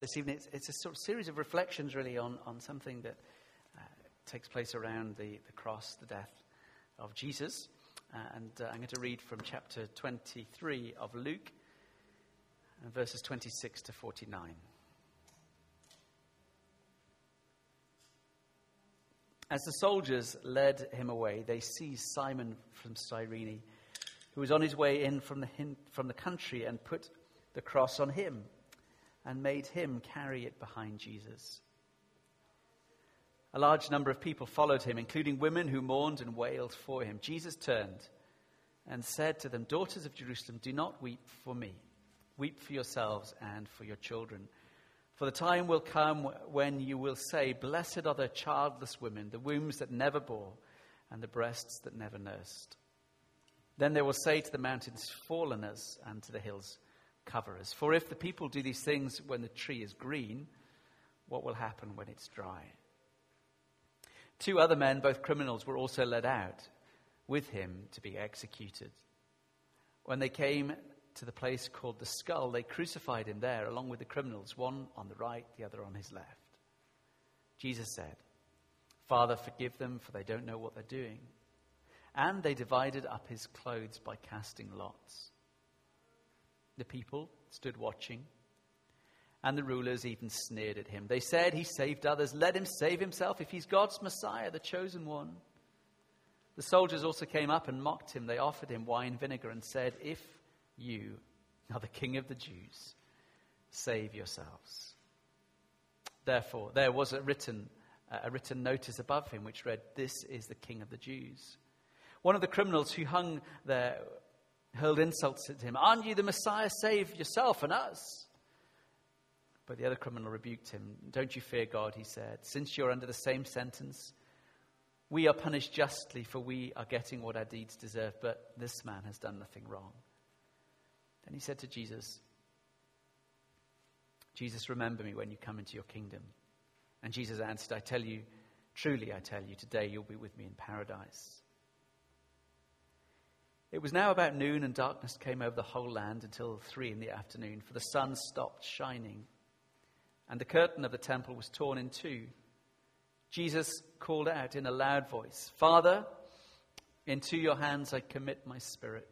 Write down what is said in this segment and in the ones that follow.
this evening. It's, it's, a sort of series of reflections, really, on, on something that uh, takes place around the, the cross, the death of Jesus. Uh, and uh, I'm going to read from chapter 23 of Luke, verses 26 to 49. As the soldiers led him away, they seized Simon from Cyrene, who was on his way in from the, from the country, and put the cross on him and made him carry it behind Jesus. A large number of people followed him, including women who mourned and wailed for him. Jesus turned and said to them, Daughters of Jerusalem, do not weep for me. Weep for yourselves and for your children. For the time will come when you will say, Blessed are the childless women, the wombs that never bore, and the breasts that never nursed. Then they will say to the mountains, Fall on us, and to the hills, cover us. For if the people do these things when the tree is green, what will happen when it's dry? Two other men, both criminals, were also led out with him to be executed. When they came to the place called the skull, they crucified him there along with the criminals, one on the right, the other on his left. Jesus said, Father, forgive them, for they don't know what they're doing. And they divided up his clothes by casting lots. The people stood watching, and the rulers even sneered at him. They said, He saved others. Let him save himself if he's God's Messiah, the chosen one. The soldiers also came up and mocked him. They offered him wine vinegar and said, If you are the king of the Jews, save yourselves. Therefore, there was a written, a written notice above him which read, This is the king of the Jews. One of the criminals who hung there hurled insults at him. Aren't you the Messiah? Save yourself and us. But the other criminal rebuked him. Don't you fear God, he said. Since you're under the same sentence, we are punished justly, for we are getting what our deeds deserve, but this man has done nothing wrong. Then he said to Jesus, Jesus, remember me when you come into your kingdom. And Jesus answered, I tell you, truly I tell you, today you'll be with me in paradise. It was now about noon, and darkness came over the whole land until three in the afternoon, for the sun stopped shining, and the curtain of the temple was torn in two. Jesus called out in a loud voice, Father, into your hands I commit my spirit.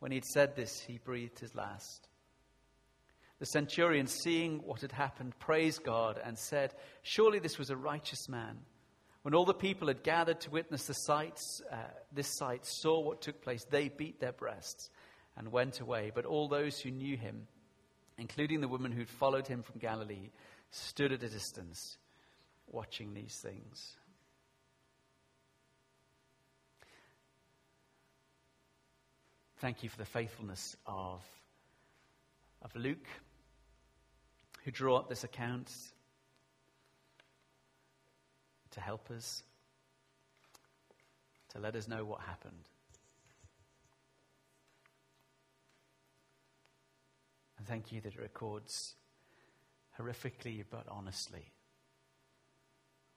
When he had said this, he breathed his last. The centurion, seeing what had happened, praised God and said, Surely this was a righteous man. When all the people had gathered to witness the sights, uh, this sight, saw what took place, they beat their breasts and went away. But all those who knew him, including the woman who'd followed him from Galilee, stood at a distance watching these things. Thank you for the faithfulness of, of Luke, who drew up this account to help us, to let us know what happened. And thank you that it records horrifically but honestly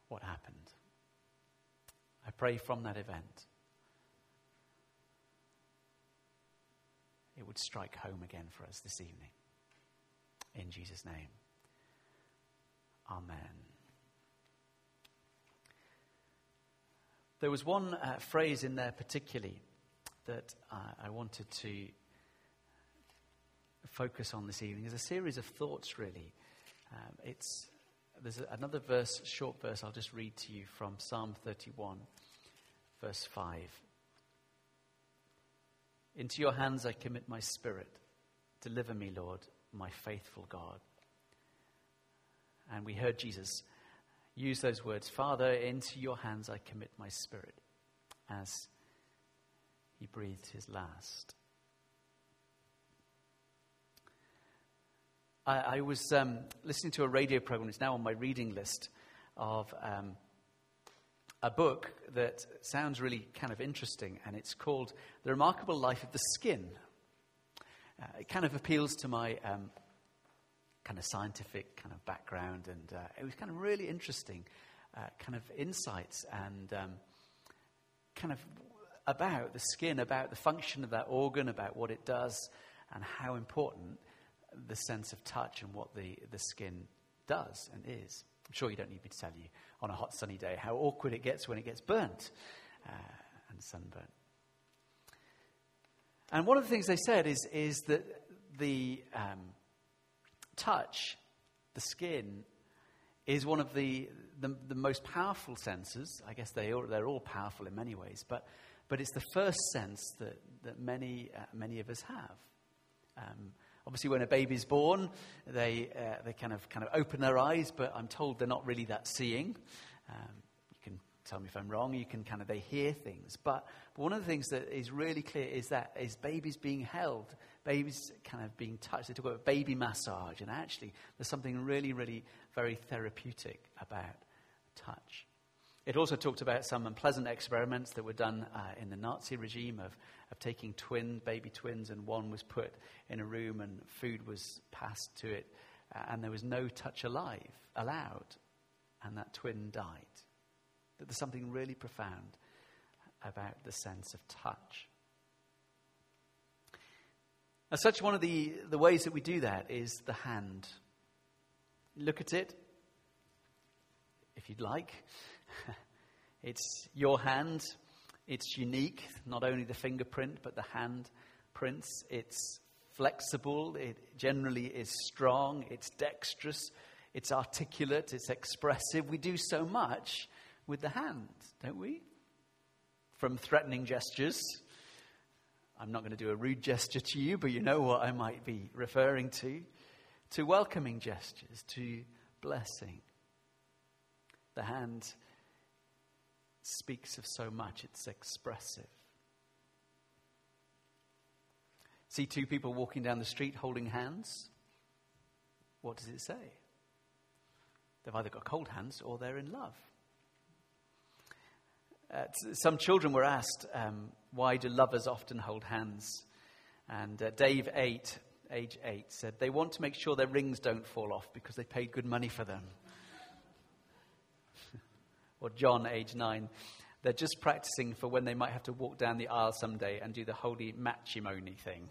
what happened. I pray from that event it would strike home again for us this evening. In Jesus' name. Amen. There was one uh, phrase in there particularly that uh, I wanted to focus on this evening. There's a series of thoughts, really. Um, it's, there's another verse, short verse, I'll just read to you from Psalm 31, verse 5. Into your hands I commit my spirit. Deliver me, Lord, my faithful God. And we heard Jesus use those words Father, into your hands I commit my spirit, as he breathed his last. I, I was um, listening to a radio program, it's now on my reading list, of um, a book that sounds really kind of interesting, and it's called The Remarkable Life of the Skin. Uh, it kind of appeals to my um, kind of scientific kind of background, and uh, it was kind of really interesting, uh, kind of insights and um, kind of about the skin, about the function of that organ, about what it does, and how important the sense of touch and what the, the skin does and is. I'm sure you don't need me to tell you on a hot sunny day how awkward it gets when it gets burnt uh, and sunburnt. And one of the things they said is, is that the um, touch, the skin, is one of the, the, the, most powerful senses. I guess they are, they're all powerful in many ways, but, but it's the first sense that, that many, uh, many of us have. Um, obviously, when a baby's born, they, uh, they kind, of, kind of open their eyes, but I'm told they're not really that seeing. Um, tell me if I'm wrong. You can kind of, they hear things. But, one of the things that is really clear is that is babies being held, babies kind of being touched. They talk about baby massage, and actually, there's something really, really very therapeutic about touch. It also talked about some unpleasant experiments that were done uh, in the Nazi regime of, of taking twin, baby twins, and one was put in a room and food was passed to it, uh, and there was no touch alive allowed, and that twin died. That there's something really profound about the sense of touch. As such, one of the, the ways that we do that is the hand. Look at it, if you'd like. it's your hand. It's unique, not only the fingerprint, but the hand prints. It's flexible. It generally is strong. It's dexterous. It's articulate. It's expressive. We do so much with the hand, don't we? From threatening gestures. I'm not going to do a rude gesture to you, but you know what I might be referring to. To welcoming gestures, to blessing. The hand speaks of so much, it's expressive. See two people walking down the street holding hands. What does it say? They've either got cold hands or they're in love. Uh, some children were asked, um, why do lovers often hold hands? And uh, Dave, eight, age eight, said, they want to make sure their rings don't fall off because they paid good money for them. or John, age nine, they're just practicing for when they might have to walk down the aisle someday and do the holy matrimony thing.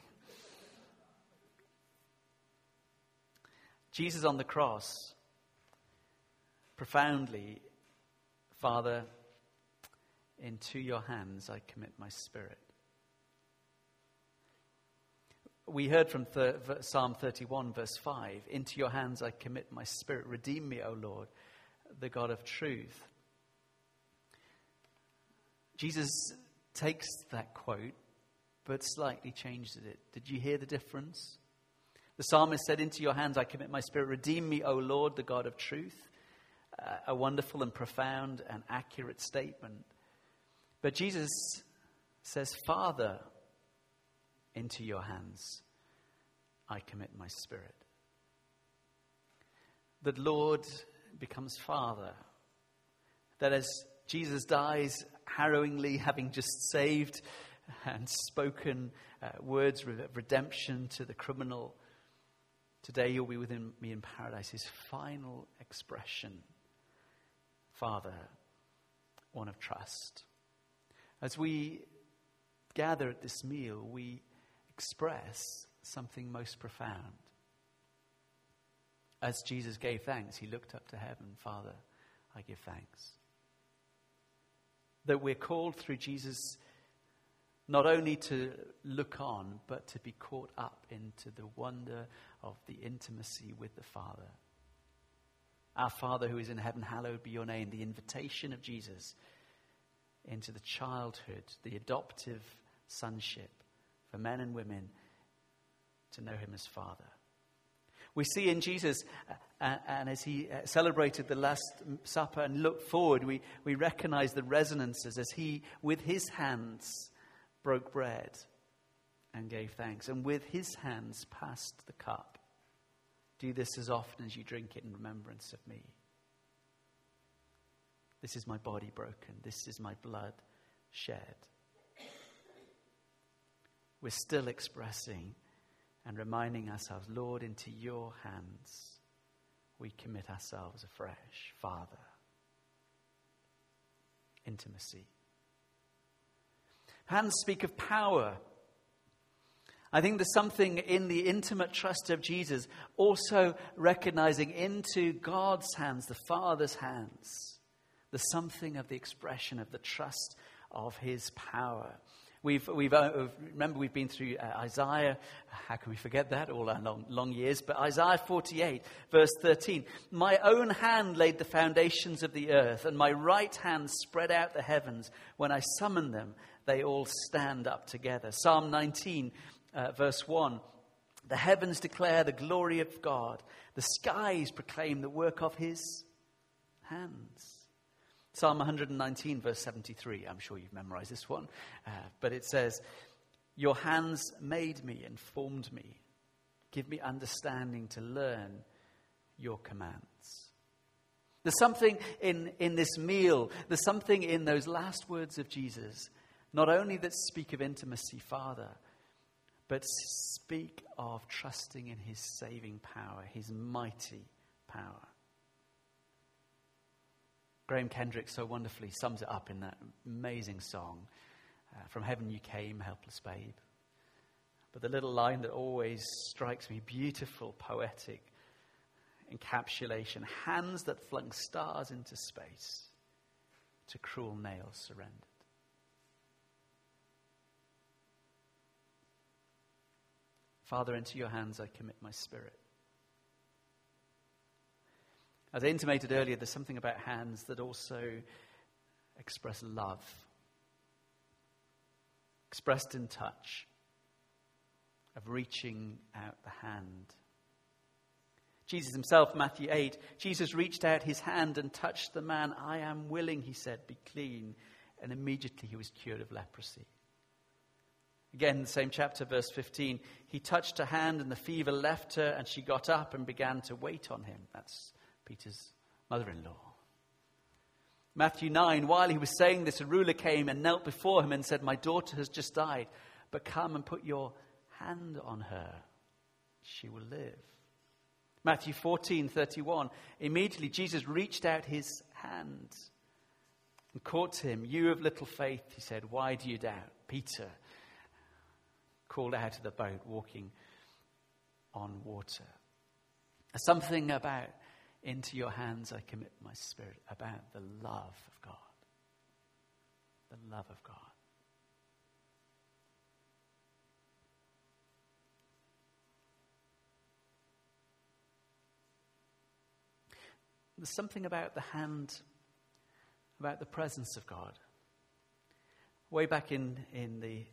Jesus on the cross, profoundly, Father, into your hands I commit my spirit. We heard from th- Psalm 31, verse 5 Into your hands I commit my spirit. Redeem me, O Lord, the God of truth. Jesus takes that quote, but slightly changes it. Did you hear the difference? The psalmist said, Into your hands I commit my spirit. Redeem me, O Lord, the God of truth. Uh, a wonderful and profound and accurate statement. But Jesus says, Father, into your hands I commit my spirit. That Lord becomes Father. That as Jesus dies, harrowingly, having just saved and spoken uh, words of redemption to the criminal, today you'll be with me in paradise. His final expression, Father, one of trust. As we gather at this meal, we express something most profound. As Jesus gave thanks, he looked up to heaven Father, I give thanks. That we're called through Jesus not only to look on, but to be caught up into the wonder of the intimacy with the Father. Our Father who is in heaven, hallowed be your name. The invitation of Jesus into the childhood, the adoptive sonship for men and women to know him as Father. We see in Jesus, uh, uh, and as he uh, celebrated the Last Supper and looked forward, we, we recognize the resonances as he, with his hands, broke bread and gave thanks, and with his hands passed the cup. Do this as often as you drink it in remembrance of me. This is my body broken. This is my blood shed. We're still expressing and reminding ourselves, Lord, into your hands we commit ourselves afresh. Father, intimacy. Hands speak of power. I think there's something in the intimate trust of Jesus, also recognizing into God's hands, the Father's hands, there's something of the expression of the trust of his power. We've, we've, uh, remember, we've been through uh, Isaiah. How can we forget that? All our long, long years. But Isaiah 48, verse 13. My own hand laid the foundations of the earth, and my right hand spread out the heavens. When I summon them, they all stand up together. Psalm 19, uh, verse 1. The heavens declare the glory of God, the skies proclaim the work of his hands. Psalm 119, verse 73. I'm sure you've memorized this one. Uh, but it says, Your hands made me and formed me. Give me understanding to learn your commands. There's something in, in this meal, there's something in those last words of Jesus, not only that speak of intimacy, Father, but speak of trusting in his saving power, his mighty power. Graham Kendrick so wonderfully sums it up in that amazing song, uh, From Heaven You Came, Helpless Babe. But the little line that always strikes me beautiful, poetic encapsulation hands that flung stars into space, to cruel nails surrendered. Father, into your hands I commit my spirit. As I intimated earlier, there's something about hands that also express love, expressed in touch, of reaching out the hand. Jesus himself, Matthew 8, Jesus reached out his hand and touched the man. I am willing, he said, be clean. And immediately he was cured of leprosy. Again, the same chapter, verse 15, he touched her hand and the fever left her and she got up and began to wait on him. That's Peter's mother in law. Matthew 9, while he was saying this, a ruler came and knelt before him and said, My daughter has just died, but come and put your hand on her. She will live. Matthew 14, 31. Immediately Jesus reached out his hand and caught him. You of little faith, he said, why do you doubt? Peter called out of the boat, walking on water. Something about into your hands I commit my spirit about the love of God. The love of God. There's something about the hand, about the presence of God. Way back in, in the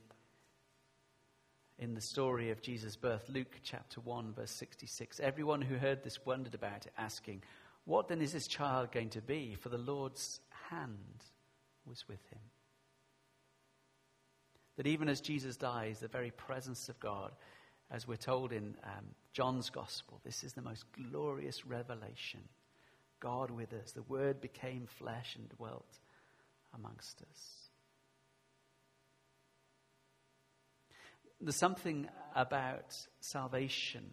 in the story of Jesus' birth, Luke chapter 1, verse 66. Everyone who heard this wondered about it, asking, What then is this child going to be? For the Lord's hand was with him. That even as Jesus dies, the very presence of God, as we're told in um, John's Gospel, this is the most glorious revelation. God with us. The Word became flesh and dwelt amongst us. There's something about salvation.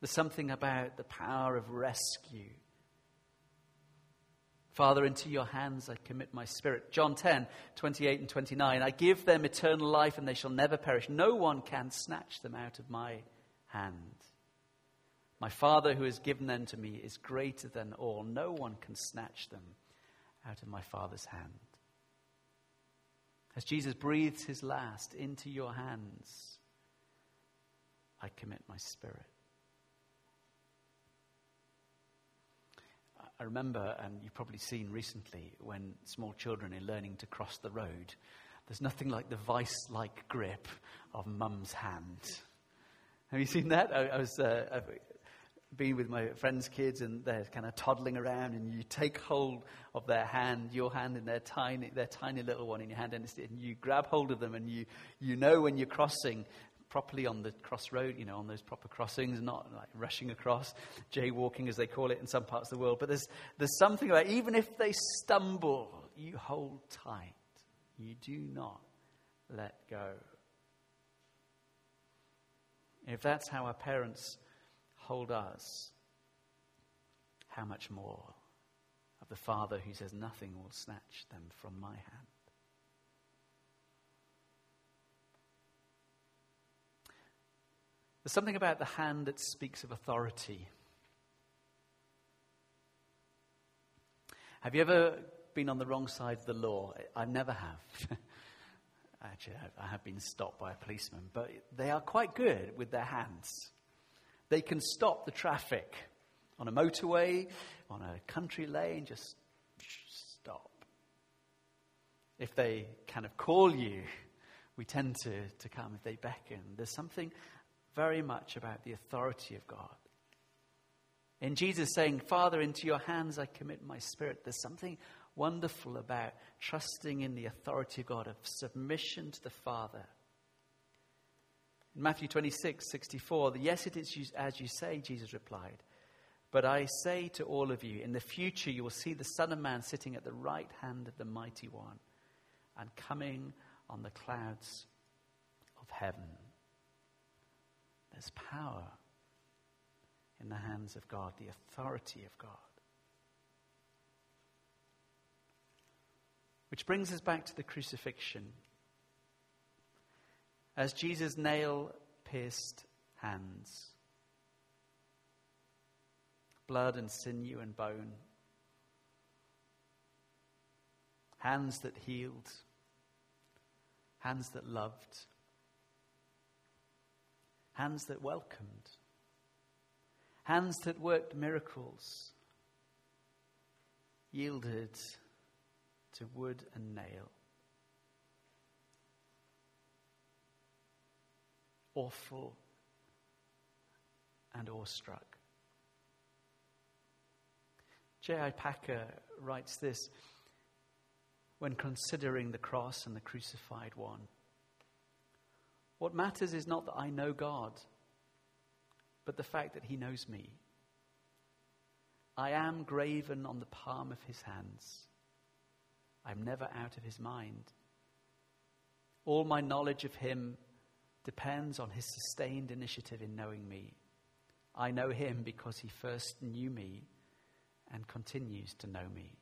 There's something about the power of rescue. Father, into your hands I commit my spirit. John 10, 28 and 29. I give them eternal life and they shall never perish. No one can snatch them out of my hand. My Father who has given them to me is greater than all. No one can snatch them out of my Father's hand. As Jesus breathes his last into your hands, I commit my spirit. I remember, and you've probably seen recently, when small children are learning to cross the road, there's nothing like the vice like grip of mum's hand. Have you seen that? I, I was uh, been with my friends' kids and they're kind of toddling around and you take hold of their hand, your hand in their tiny, their tiny little one in your hand and you grab hold of them and you, you know when you're crossing properly on the crossroad, you know, on those proper crossings, not like rushing across, jaywalking as they call it in some parts of the world. But there's, there's something about even if they stumble, you hold tight. You do not let go. If that's how our parents hold us, how much more of the Father who says, Nothing will snatch them from my hand? There's something about the hand that speaks of authority. Have you ever been on the wrong side of the law? I never have. Actually, I have been stopped by a policeman, but they are quite good with their hands. They can stop the traffic on a motorway, on a country lane, just stop. If they kind of call you, we tend to, to come. If they beckon, there's something very much about the authority of God. In Jesus saying, Father, into your hands I commit my spirit, there's something wonderful about trusting in the authority of God, of submission to the Father. Matthew 26, 64, yes, it is as you say, Jesus replied. But I say to all of you, in the future you will see the Son of Man sitting at the right hand of the Mighty One and coming on the clouds of heaven. There's power in the hands of God, the authority of God. Which brings us back to the crucifixion. As Jesus' nail pierced hands, blood and sinew and bone, hands that healed, hands that loved, hands that welcomed, hands that worked miracles, yielded to wood and nail. Awful and awestruck. J.I. Packer writes this when considering the cross and the crucified one. What matters is not that I know God, but the fact that He knows me. I am graven on the palm of His hands. I'm never out of his mind. All my knowledge of him depends on his sustained initiative in knowing me. I know him because he first knew me and continues to know me.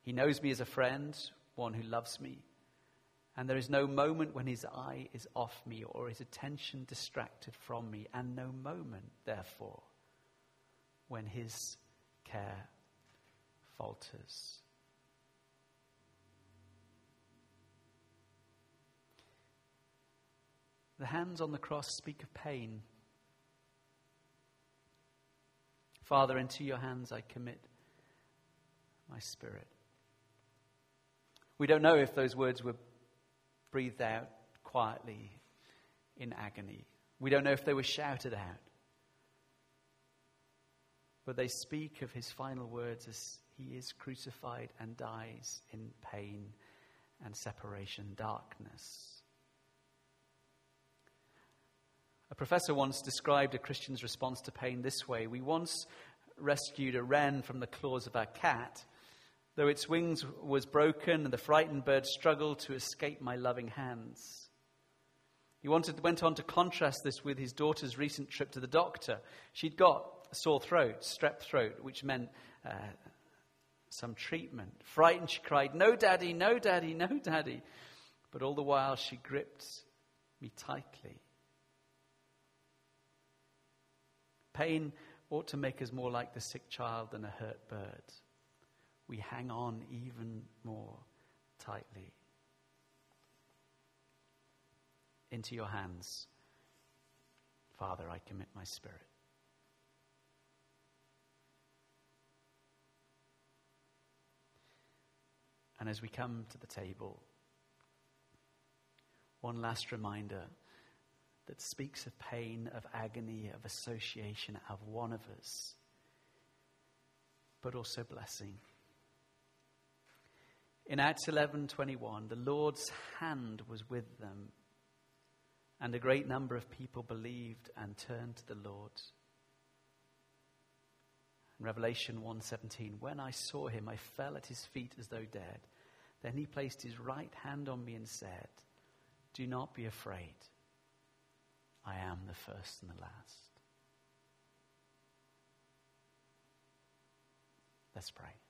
He knows me as a friend, one who loves me, and there is no moment when his eye is off me or his attention distracted from me, and no moment, therefore, when his care falters. The hands on the cross speak of pain. Father, into your hands I commit my spirit. We don't know if those words were breathed out quietly in agony. We don't know if they were shouted out. But they speak of his final words as he is crucified and dies in pain and separation, darkness. A professor once described a Christian's response to pain this way We once rescued a wren from the claws of our cat. Though its wings was broken and the frightened bird struggled to escape my loving hands. He wanted, went on to contrast this with his daughter's recent trip to the doctor. She'd got a sore throat, strep throat, which meant uh, some treatment. Frightened, she cried, No, daddy, no, daddy, no, daddy. But all the while, she gripped me tightly. Pain ought to make us more like the sick child than a hurt bird. We hang on even more tightly. Into your hands, Father, I commit my spirit. And as we come to the table, one last reminder that speaks of pain, of agony, of association, of one of us, but also blessing. In Acts 11:21, the Lord's hand was with them, and a great number of people believed and turned to the Lord. In Revelation 1:17, when I saw him, I fell at his feet as though dead. Then he placed his right hand on me and said, "Do not be afraid." I am the first and the last. Let's pray.